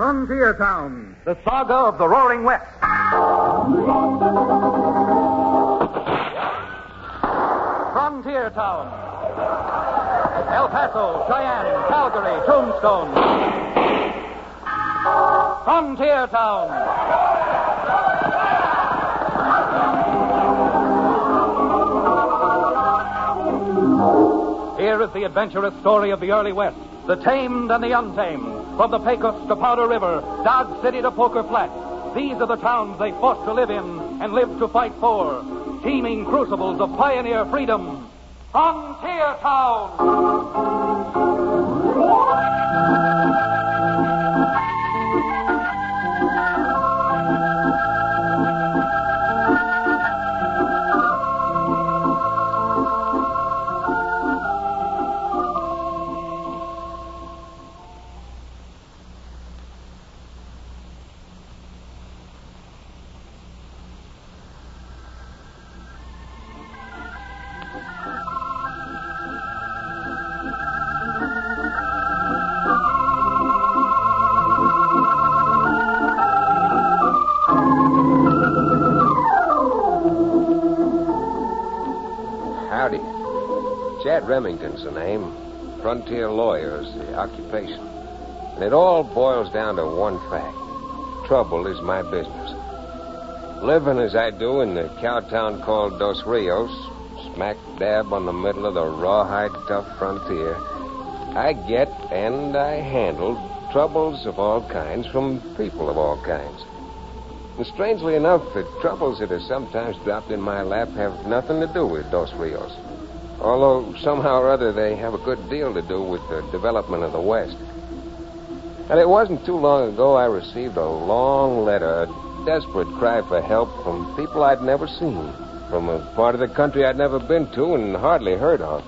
Frontier Town. The saga of the Roaring West. Frontier Town. El Paso, Cheyenne, Calgary, Tombstone. Frontier Town. Here is the adventurous story of the early West, the tamed and the untamed, from the Pecos to Powder River, Dodge City to Poker Flat. These are the towns they fought to live in and lived to fight for, teeming crucibles of pioneer freedom. Frontier Town! Remington's the name. Frontier lawyer is the occupation. And it all boils down to one fact. Trouble is my business. Living as I do in the cowtown called Dos Rios, smack dab on the middle of the rawhide tough frontier, I get and I handle troubles of all kinds from people of all kinds. And strangely enough, the troubles that are sometimes dropped in my lap have nothing to do with Dos Rios. Although somehow or other they have a good deal to do with the development of the West. And it wasn't too long ago I received a long letter, a desperate cry for help from people I'd never seen, from a part of the country I'd never been to and hardly heard of.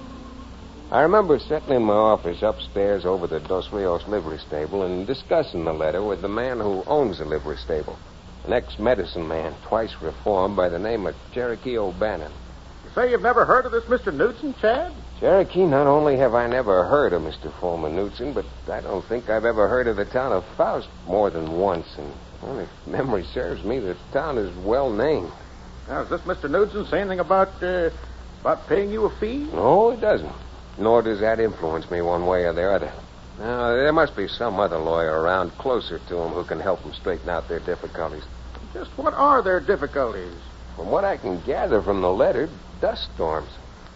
I remember sitting in my office upstairs over the Dos Rios livery stable and discussing the letter with the man who owns the livery stable, an ex-medicine man, twice reformed, by the name of Cherokee O'Bannon. Say you've never heard of this Mr. Knudsen, Chad? Cherokee, not only have I never heard of Mr. Foreman Knudsen, but I don't think I've ever heard of the town of Faust more than once. And well, if memory serves me, the town is well named. Now, does this Mr. Knudsen say anything about, uh, about paying you a fee? No, it doesn't. Nor does that influence me one way or the other. Now, there must be some other lawyer around closer to him who can help them straighten out their difficulties. Just what are their difficulties? From what I can gather from the letter, dust storms.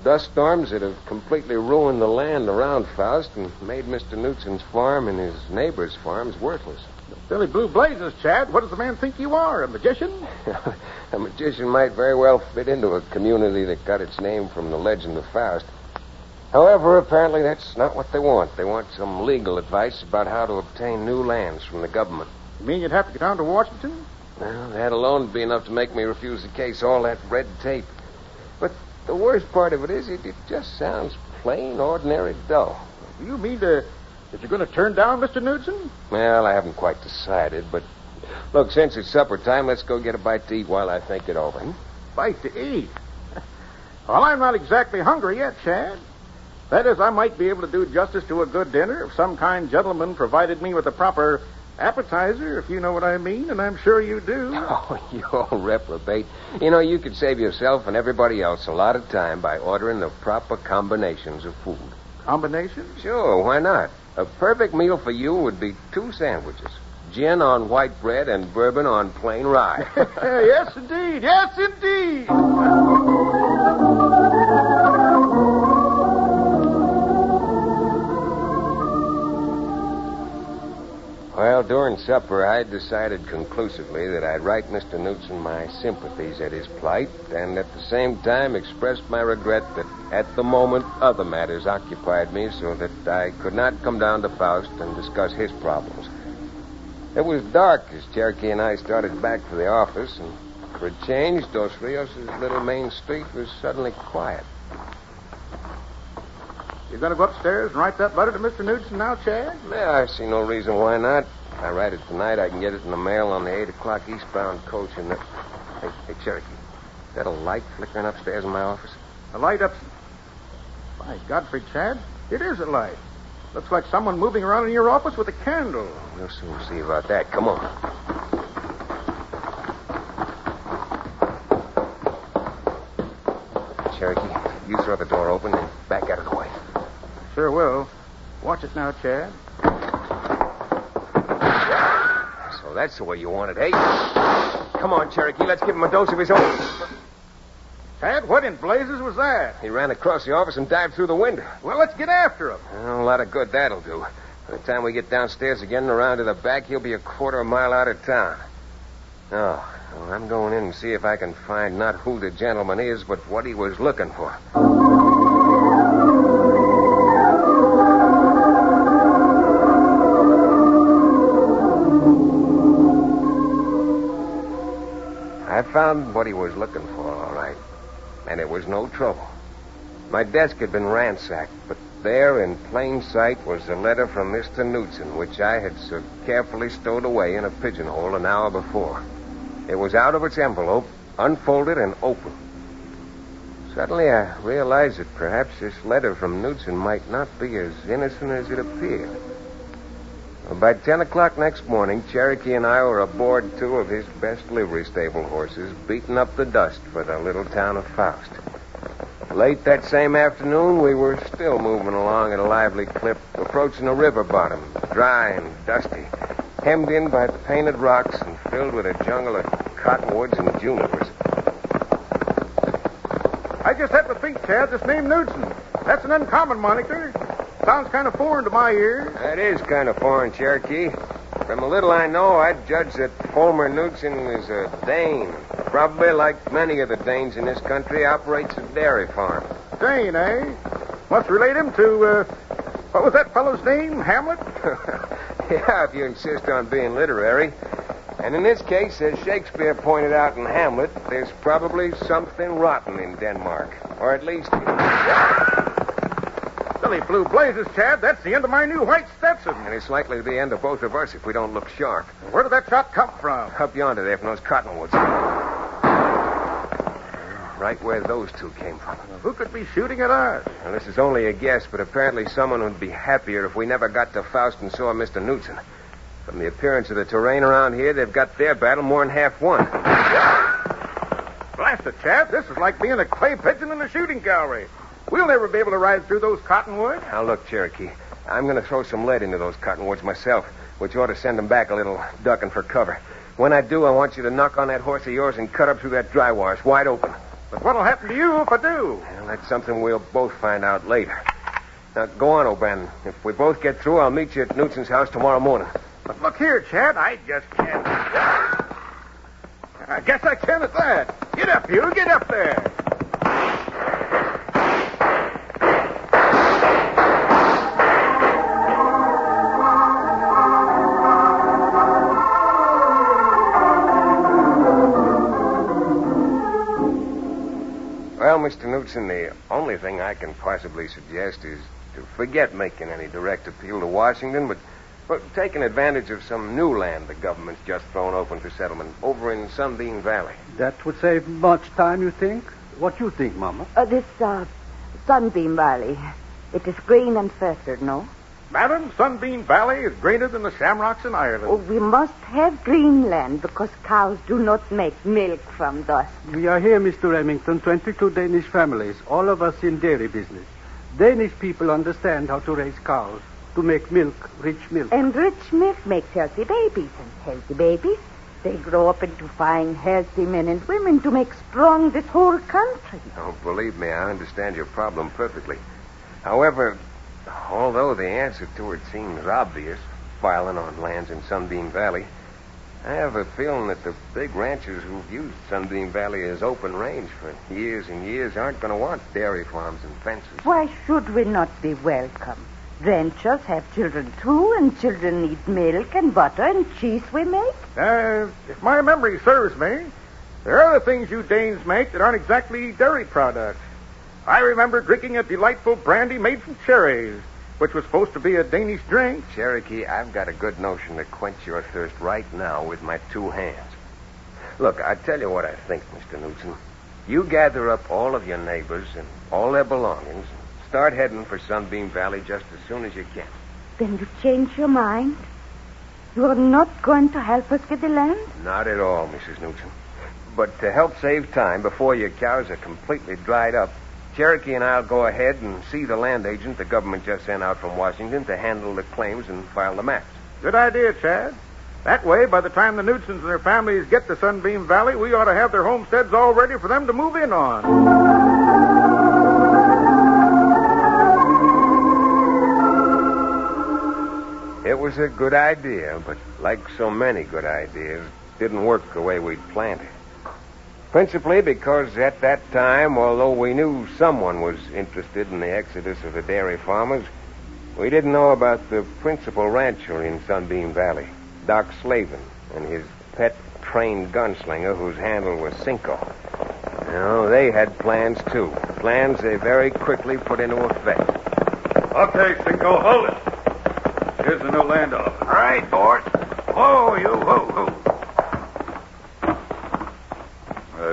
Dust storms that have completely ruined the land around Faust and made Mr. Knudsen's farm and his neighbors' farms worthless. Billy Blue Blazes, Chad. What does the man think you are? A magician? a magician might very well fit into a community that got its name from the legend of Faust. However, apparently that's not what they want. They want some legal advice about how to obtain new lands from the government. You mean you'd have to get down to Washington? Well, that alone would be enough to make me refuse the case, all that red tape. But the worst part of it is it, it just sounds plain, ordinary dull. Do you mean to, that you're going to turn down Mr. Knudsen? Well, I haven't quite decided, but look, since it's supper time, let's go get a bite to eat while I think it over. Hmm? Bite to eat? well, I'm not exactly hungry yet, Chad. That is, I might be able to do justice to a good dinner if some kind gentleman provided me with a proper appetizer, if you know what I mean, and I'm sure you do. Oh, you old reprobate. You know, you could save yourself and everybody else a lot of time by ordering the proper combinations of food. Combinations? Sure, why not? A perfect meal for you would be two sandwiches gin on white bread and bourbon on plain rye. yes, indeed. Yes, indeed. Well, during supper, I decided conclusively that I'd write Mr. Knudsen my sympathies at his plight and at the same time express my regret that at the moment other matters occupied me so that I could not come down to Faust and discuss his problems. It was dark as Cherokee and I started back for the office, and for a change, Dos Rios' little main street was suddenly quiet. You're going to go upstairs and write that letter to Mr. Knudsen now, Chad? Yeah, I see no reason why not. If I write it tonight, I can get it in the mail on the 8 o'clock eastbound coach in the... Hey, hey, Cherokee, is that a light flickering upstairs in my office? A light up. By Godfrey, Chad, it is a light. Looks like someone moving around in your office with a candle. We'll soon see about that. Come on. Cherokee, you throw the door open and back out of the way. Sure will. Watch it now, Chad. So that's the way you want it, eh? Come on, Cherokee. Let's give him a dose of his own. Chad, what in blazes was that? He ran across the office and dived through the window. Well, let's get after him. Well, a lot of good that'll do. By the time we get downstairs again and around to the back, he'll be a quarter of a mile out of town. Oh, well, I'm going in and see if I can find not who the gentleman is, but what he was looking for. Found what he was looking for, all right. And it was no trouble. My desk had been ransacked, but there in plain sight was a letter from Mr. Knudsen, which I had so carefully stowed away in a pigeonhole an hour before. It was out of its envelope, unfolded and open. Suddenly I realized that perhaps this letter from Knudsen might not be as innocent as it appeared. By 10 o'clock next morning, Cherokee and I were aboard two of his best livery stable horses, beating up the dust for the little town of Faust. Late that same afternoon, we were still moving along at a lively clip, approaching a river bottom, dry and dusty, hemmed in by painted rocks and filled with a jungle of cottonwoods and junipers. I just had to think, Chad, this name Knudsen. That's an uncommon moniker. Sounds kind of foreign to my ears. That is kind of foreign, Cherokee. From a little I know, I'd judge that Fulmer Knudsen is a Dane. Probably, like many of the Danes in this country, operates a dairy farm. Dane, eh? Must relate him to, uh, what was that fellow's name? Hamlet? yeah, if you insist on being literary. And in this case, as Shakespeare pointed out in Hamlet, there's probably something rotten in Denmark. Or at least. Billy Blue Blazes, Chad. That's the end of my new white Stetson. And it's likely to be the end of both of us if we don't look sharp. Where did that shot come from? Up yonder there from those cottonwoods. Right where those two came from. Who could be shooting at us? Well, this is only a guess, but apparently someone would be happier if we never got to Faust and saw Mr. Knudsen. From the appearance of the terrain around here, they've got their battle more than half won. Blast it, Chad. This is like being a clay pigeon in a shooting gallery. We'll never be able to ride through those cottonwoods. Now, look, Cherokee. I'm going to throw some lead into those cottonwoods myself, which ought to send them back a little, ducking for cover. When I do, I want you to knock on that horse of yours and cut up through that dry. It's wide open. But what'll happen to you if I do? Well, that's something we'll both find out later. Now, go on, O'Bannon. If we both get through, I'll meet you at Knudsen's house tomorrow morning. But look here, Chad. I just can't. I guess I can at that. Get up, you. Get up there. Well, Mr. Knudsen, the only thing I can possibly suggest is to forget making any direct appeal to Washington, but, but taking advantage of some new land the government's just thrown open for settlement over in Sunbeam Valley. That would save much time, you think? What you think, Mama? Uh, this uh, Sunbeam Valley. It is green and fertile, no? Madam, Sunbeam Valley is greener than the shamrocks in Ireland. Oh, we must have green land because cows do not make milk from dust. We are here, Mr. Remington, 22 Danish families, all of us in dairy business. Danish people understand how to raise cows, to make milk, rich milk. And rich milk makes healthy babies, and healthy babies, they grow up into fine, healthy men and women to make strong this whole country. Oh, believe me, I understand your problem perfectly. However, although the answer to it seems obvious, filing on lands in Sunbeam Valley, I have a feeling that the big ranchers who've used Sunbeam Valley as open range for years and years aren't going to want dairy farms and fences. Why should we not be welcome? Ranchers have children too, and children need milk and butter and cheese we make. Uh, if my memory serves me, there are other things you Danes make that aren't exactly dairy products. I remember drinking a delightful brandy made from cherries, which was supposed to be a Danish drink. Cherokee, I've got a good notion to quench your thirst right now with my two hands. Look, I tell you what I think, Mr. Knudsen. You gather up all of your neighbors and all their belongings and start heading for Sunbeam Valley just as soon as you can. Then you change your mind? You are not going to help us get the land? Not at all, Mrs. Knudsen. But to help save time before your cows are completely dried up, Cherokee and I'll go ahead and see the land agent the government just sent out from Washington to handle the claims and file the maps. Good idea, Chad. That way, by the time the Knudsens and their families get to Sunbeam Valley, we ought to have their homesteads all ready for them to move in on. It was a good idea, but like so many good ideas, didn't work the way we'd planned it. Principally because at that time, although we knew someone was interested in the exodus of the dairy farmers, we didn't know about the principal rancher in Sunbeam Valley, Doc Slavin, and his pet trained gunslinger whose handle was Cinco. No, they had plans too. Plans they very quickly put into effect. Okay, Cinco, hold it. Here's the new land office. All right, boss. Whoa, you, whoa, whoa.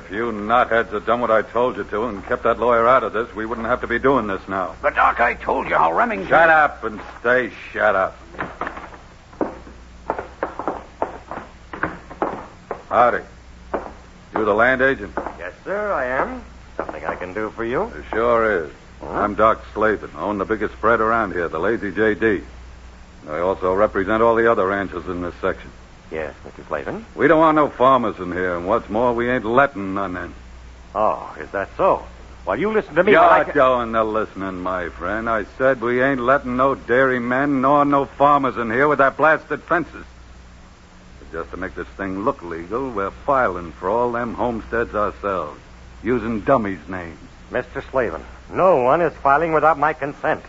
If you knotheads had done what I told you to and kept that lawyer out of this, we wouldn't have to be doing this now. But, Doc, I told you how Remington... Shut up and stay shut up. Howdy. You the land agent? Yes, sir, I am. Something I can do for you? It sure is. Uh-huh. I'm Doc Slavin. I own the biggest spread around here, the Lazy JD. I also represent all the other ranches in this section. Yes, Mr. Slavin. We don't want no farmers in here, and what's more, we ain't letting none in. Oh, is that so? Well, you listen to me. You're can- doing the listening, my friend. I said we ain't letting no dairymen nor no farmers in here with their blasted fences. But just to make this thing look legal, we're filing for all them homesteads ourselves, using dummies' names. Mr. Slavin, no one is filing without my consent.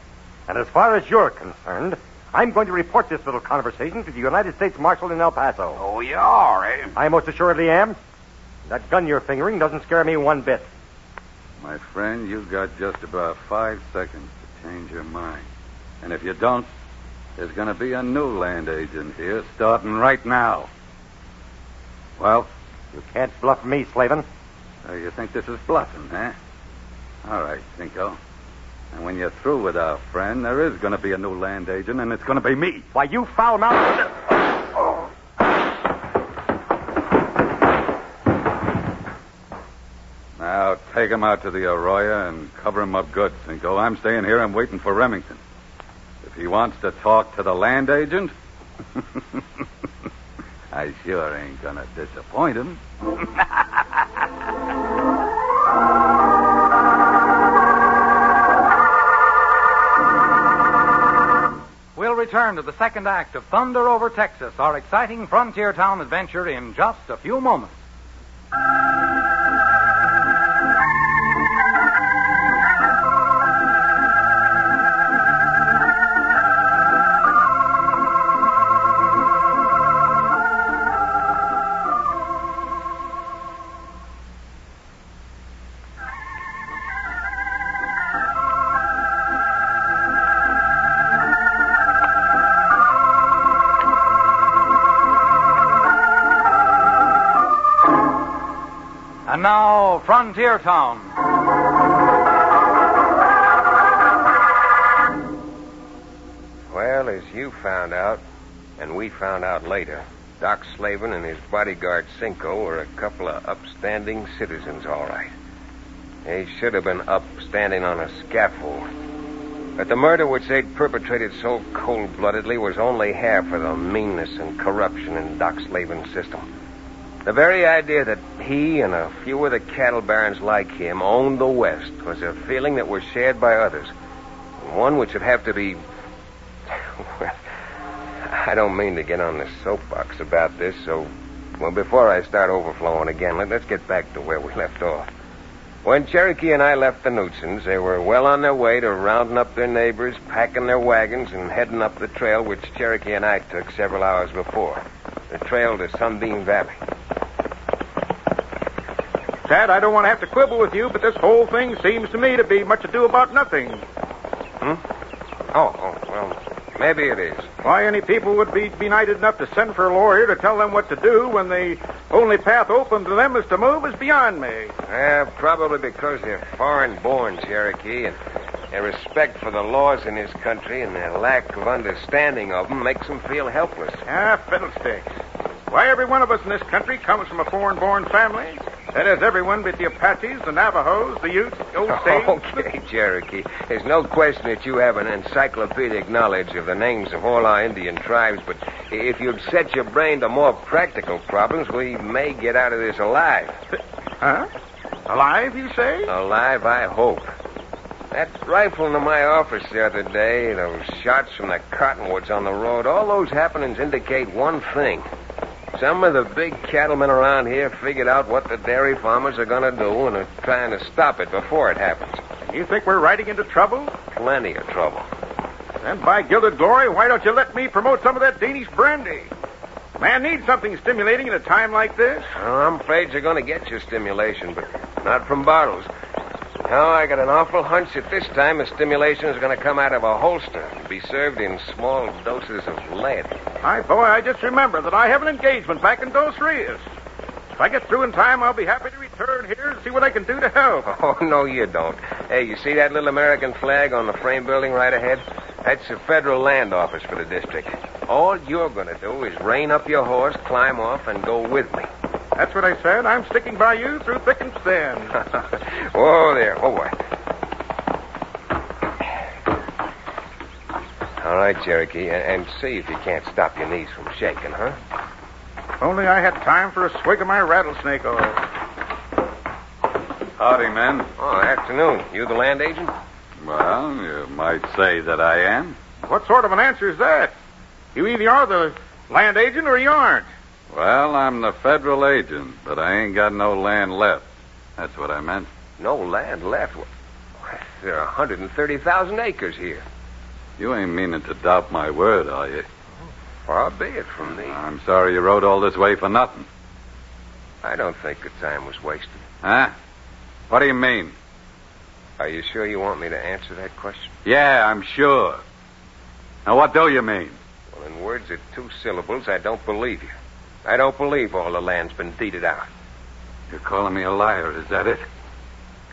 And as far as you're concerned, I'm going to report this little conversation to the United States Marshal in El Paso. Oh, you are, eh? I most assuredly am. That gun you're fingering doesn't scare me one bit. My friend, you've got just about five seconds to change your mind. And if you don't, there's going to be a new land agent here starting right now. Well, You can't bluff me, Slavin. uh, you think this is bluffing, huh? All right, Cinco. And when you're through with our friend, there is going to be a new land agent, and it's going to be me. Why, you foul mouthed. Now, take him out to the Arroyo and cover him up good, Cinco. I'm staying here I'm waiting for Remington. If he wants to talk to the land agent, I sure ain't going to disappoint him. return to the second act of Thunder Over Texas, our exciting frontier town adventure, in just a few moments. Frontier Town. Well, as you found out, and we found out later, Doc Slavin and his bodyguard Cinco were a couple of upstanding citizens, all right. They should have been up standing on a scaffold. But the murder which they'd perpetrated so cold bloodedly was only half of the meanness and corruption in Doc Slavin's system. The very idea that he and a few of the cattle barons like him owned the West was a feeling that was shared by others. One which would have to be. I don't mean to get on the soapbox about this, so. Well, before I start overflowing again, let, let's get back to where we left off. When Cherokee and I left the Knudsens, they were well on their way to rounding up their neighbors, packing their wagons, and heading up the trail which Cherokee and I took several hours before. The trail to Sunbeam Valley. Chad, I don't want to have to quibble with you, but this whole thing seems to me to be much ado about nothing. Hmm? Oh, oh, well, maybe it is. Why any people would be benighted enough to send for a lawyer to tell them what to do when the only path open to them is to move is beyond me. Eh, probably because they're foreign born Cherokee, and Their respect for the laws in this country and their lack of understanding of them makes them feel helpless. Ah, fiddlesticks. Why, every one of us in this country comes from a foreign-born family. That is, everyone but the Apaches, the Navajos, the Utes, the Osage. Okay, Cherokee. There's no question that you have an encyclopedic knowledge of the names of all our Indian tribes, but if you'd set your brain to more practical problems, we may get out of this alive. Huh? Alive, you say? Alive, I hope. That rifle into my office the other day, those shots from the cottonwoods on the road, all those happenings indicate one thing. Some of the big cattlemen around here figured out what the dairy farmers are going to do and are trying to stop it before it happens. You think we're riding into trouble? Plenty of trouble. Then, by gilded glory, why don't you let me promote some of that Danish brandy? Man needs something stimulating at a time like this. Well, I'm afraid you're going to get your stimulation, but not from bottles. No, I got an awful hunch that this time the stimulation is going to come out of a holster and be served in small doses of lead. Hi, boy, I just remember that I have an engagement back in Dos Rios. If I get through in time, I'll be happy to return here and see what I can do to help. Oh, no, you don't. Hey, you see that little American flag on the frame building right ahead? That's the federal land office for the district. All you're going to do is rein up your horse, climb off, and go with me. That's what I said. I'm sticking by you through thick and thin. Whoa oh, there. Oh, boy. All right, Cherokee, and, and see if you can't stop your knees from shaking, huh? If only I had time for a swig of my rattlesnake oil. Howdy, men. Oh, afternoon. You the land agent? Well, you might say that I am. What sort of an answer is that? You either are the land agent or you aren't. Well, I'm the federal agent, but I ain't got no land left. That's what I meant. No land left. There are 130,000 acres here. You ain't meaning to doubt my word, are you? Far be it from me. I'm sorry you rode all this way for nothing. I don't think the time was wasted. Huh? What do you mean? Are you sure you want me to answer that question? Yeah, I'm sure. Now, what do you mean? Well, in words of two syllables, I don't believe you. I don't believe all the land's been deeded out. You're calling me a liar, is that it?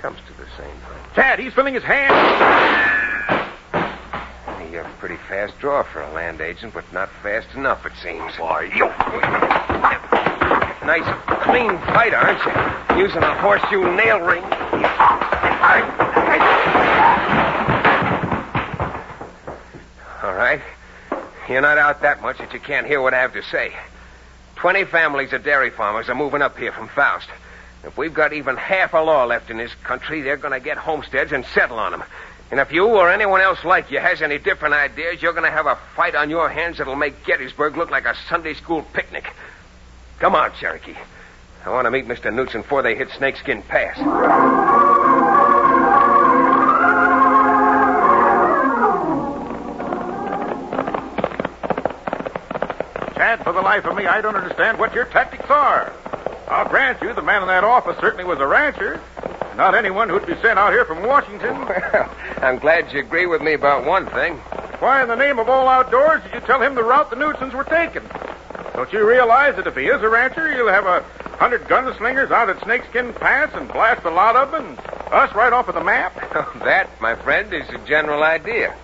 Comes to the same thing. Chad, he's filling his hand. You're a pretty fast draw for a land agent, but not fast enough, it seems. Why, you. Nice, clean fight, aren't you? Using a horseshoe nail ring. All right. You're not out that much that you can't hear what I have to say. Twenty families of dairy farmers are moving up here from Faust. If we've got even half a law left in this country, they're going to get homesteads and settle on them. And if you or anyone else like you has any different ideas, you're going to have a fight on your hands that'll make Gettysburg look like a Sunday school picnic. Come on, Cherokee. I want to meet Mr. Knudsen before they hit Snakeskin Pass. Life of me, I don't understand what your tactics are. I'll grant you the man in that office certainly was a rancher. Not anyone who'd be sent out here from Washington. Well, I'm glad you agree with me about one thing. Why in the name of all outdoors did you tell him the route the Knudsens were taking? Don't you realize that if he is a rancher, you'll have a hundred gunslingers out at Snakeskin Pass and blast a lot of them, and us right off of the map? that, my friend, is the general idea.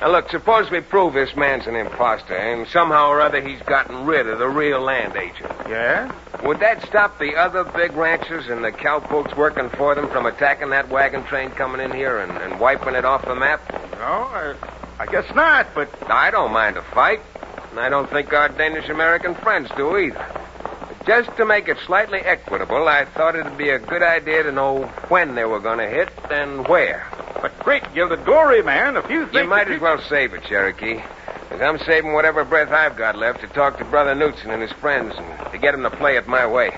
Now, look, suppose we prove this man's an imposter, and somehow or other he's gotten rid of the real land agent. Yeah? Would that stop the other big ranchers and the cowpokes working for them from attacking that wagon train coming in here and, and wiping it off the map? No, I, I guess not, but I don't mind a fight, and I don't think our Danish American friends do either. But just to make it slightly equitable, I thought it'd be a good idea to know when they were going to hit and where. But great gilded glory, man, if you think You might that as well save it, Cherokee. Because I'm saving whatever breath I've got left to talk to Brother Knudsen and his friends and to get them to play it my way.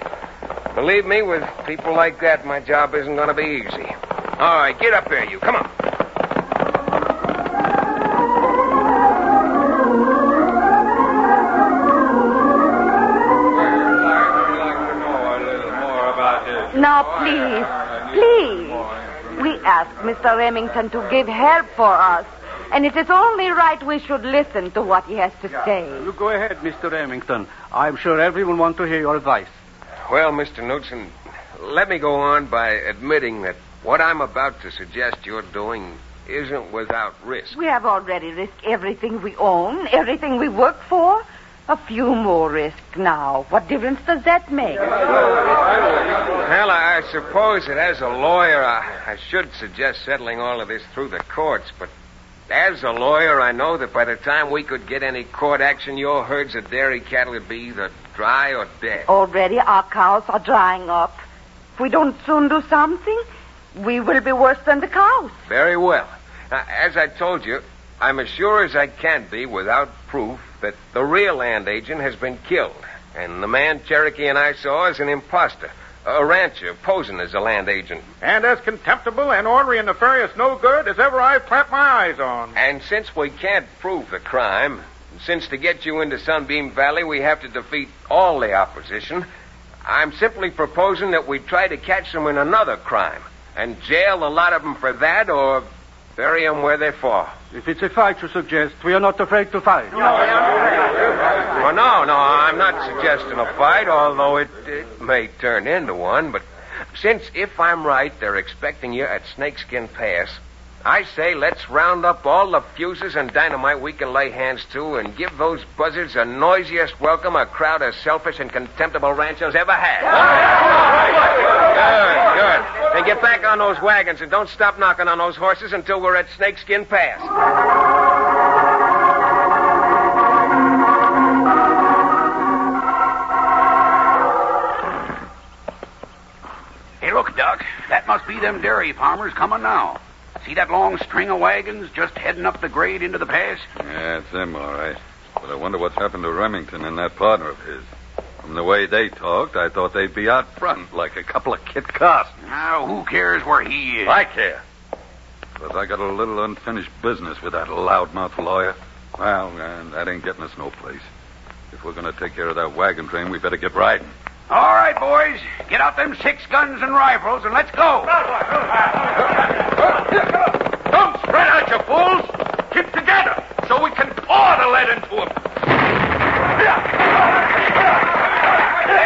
Believe me, with people like that, my job isn't going to be easy. All right, get up there, you. Come on. Now, please, please. We asked Mr. Remington to give help for us, and it is only right we should listen to what he has to say. Uh, you go ahead, Mr. Remington. I'm sure everyone wants to hear your advice. Well, Mr. Knudsen, let me go on by admitting that what I'm about to suggest you're doing isn't without risk. We have already risked everything we own, everything we work for. A few more risk now. What difference does that make? Well, I suppose that as a lawyer, I, I should suggest settling all of this through the courts, but as a lawyer, I know that by the time we could get any court action, your herds of dairy cattle would be either dry or dead. Already our cows are drying up. If we don't soon do something, we will be worse than the cows. Very well. Now, as I told you, I'm as sure as I can be without proof that the real land agent has been killed. And the man Cherokee and I saw is an impostor, a rancher posing as a land agent. And as contemptible and ornery and nefarious no good as ever I've clapped my eyes on. And since we can't prove the crime, since to get you into Sunbeam Valley we have to defeat all the opposition, I'm simply proposing that we try to catch them in another crime and jail a lot of them for that or bury them where they fall. If it's a fight you suggest, we are not afraid to fight. Well, no, no, I'm not suggesting a fight, although it, it may turn into one. But since, if I'm right, they're expecting you at Snakeskin Pass, I say let's round up all the fuses and dynamite we can lay hands to and give those buzzards the noisiest welcome a crowd of selfish and contemptible ranchers ever had. Good, good. And get back on those wagons and don't stop knocking on those horses until we're at Snakeskin Pass. Hey, look, Doc. That must be them dairy farmers coming now. See that long string of wagons just heading up the grade into the pass? Yeah, it's them, all right. But I wonder what's happened to Remington and that partner of his. From the way they talked, I thought they'd be out front like a couple of Kit Carsons. Now, who cares where he is? I care. Because I got a little unfinished business with that loudmouth lawyer. Well, man, that ain't getting us no place. If we're going to take care of that wagon train, we better get riding. All right, boys. Get out them six guns and rifles and let's go. Don't spread out, you fools! Keep together so we can pour the lead into them.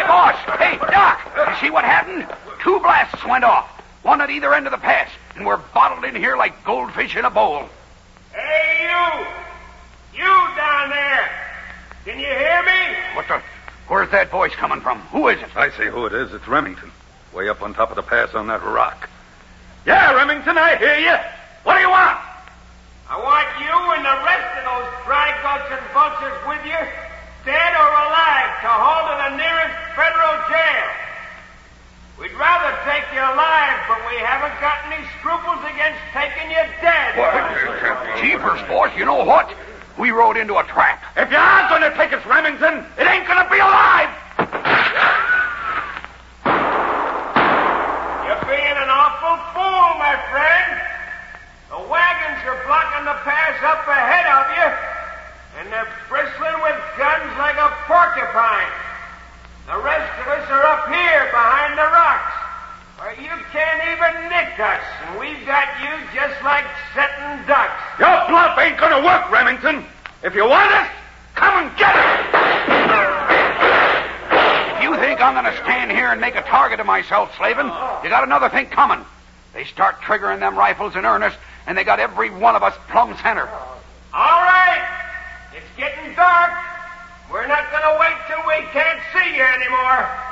Hey, boss. Hey, Doc. You see what happened? Two blasts went off. One at either end of the pass. And we're bottled in here like goldfish in a bowl. Hey, you! You down there! Can you hear me? What the? Where's that voice coming from? Who is it? I see who it is. It's Remington. Way up on top of the pass on that rock. Yeah, Remington, I hear you. What do you want? I want you and the rest of those dry gulch and vultures with you, dead or alive, to haul to the nearest federal jail. We'd rather take you alive, but we haven't got any scruples against taking you dead. Jeepers, boss. You know what? We rode into a trap. If you are going to take us, Remington, it ain't going to be alive. You're being an awful fool, my friend. The wagons are blocking the pass up ahead of you, and they're bristling with guns like a porcupine. The rest of us are up here behind the rocks, where you can't even nick us, and we've got you just like setting ducks. Your bluff ain't going to work, Remington. If you want us, come and get us. If you think I'm going to stand here and make a target of myself, Slavin, you got another thing coming. They start triggering them rifles in earnest, and they got every one of us plumb center. All right. It's getting dark. We're not going to wait till we can't see you anymore.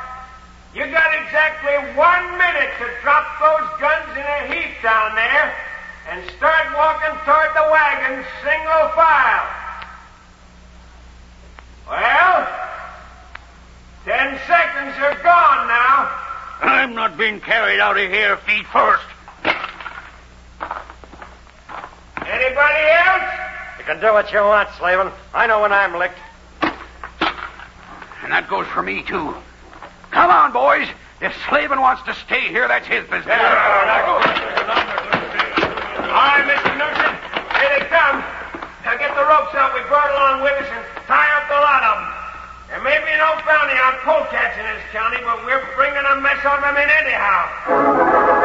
You got exactly one minute to drop those guns in a heap down there and start walking toward the wagons single file. Well, ten seconds are gone now. I'm not being carried out of here feet first. Anybody else? You can do what you want, Slavin. I know when I'm licked. And that goes for me, too. Come on, boys. If Slavin wants to stay here, that's his business. All right, Mr. Nugent. Here they come. Now get the ropes out we brought along with us and tie up the lot of them. There may be no bounty on polecats in this county, but we're bringing a mess of them in anyhow.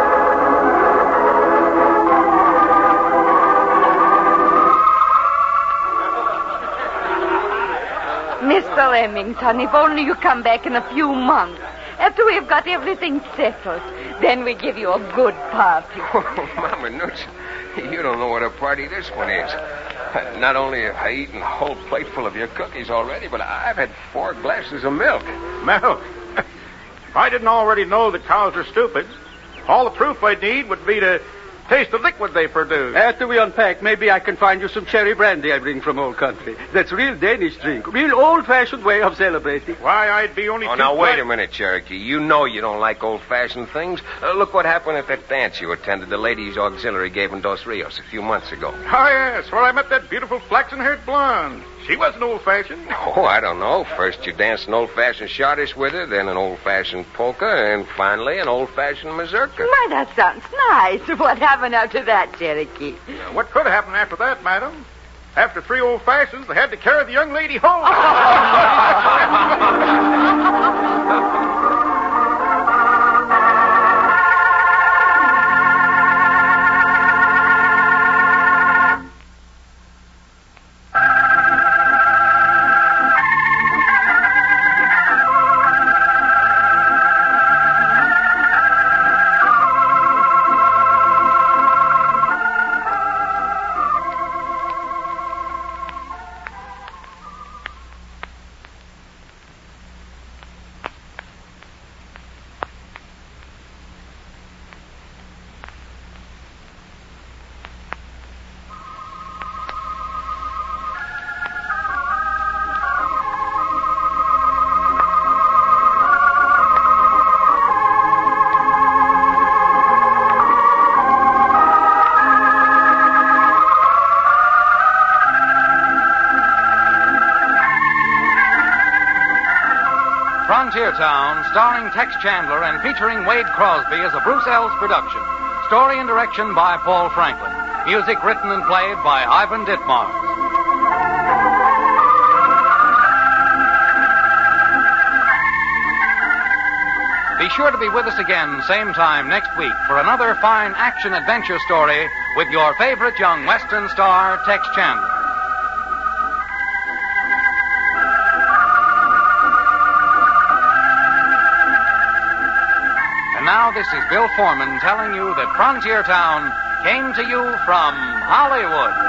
Mr. Remington, if only you come back in a few months. After we've got everything settled, then we give you a good party. Oh, Mama Nugent, You don't know what a party this one is. Not only have I eaten a whole plateful of your cookies already, but I've had four glasses of milk. Milk? if I didn't already know that cows are stupid, all the proof I'd need would be to taste the liquid they produce. After we unpack, maybe I can find you some cherry brandy I bring from old country. That's real Danish drink. Real old-fashioned way of celebrating. Why, I'd be only Oh, too now, wait glad- a minute, Cherokee. You know you don't like old-fashioned things. Uh, look what happened at that dance you attended the Ladies' Auxiliary gave in Dos Rios a few months ago. Oh, yes, where I met that beautiful flaxen-haired blonde. She wasn't old-fashioned. Oh, I don't know. First you danced an old-fashioned schottisch with her, then an old-fashioned polka, and finally an old-fashioned mazurka. My, that sounds nice. What happened after that, Cherokee? What could happen after that, madam? After three old fashions, they had to carry the young lady home. Frontier Town, starring Tex Chandler and featuring Wade Crosby as a Bruce Ells production. Story and direction by Paul Franklin. Music written and played by Ivan Ditmars. Be sure to be with us again, same time next week, for another fine action adventure story with your favorite young Western star, Tex Chandler. This is Bill Foreman telling you that Frontier Town came to you from Hollywood.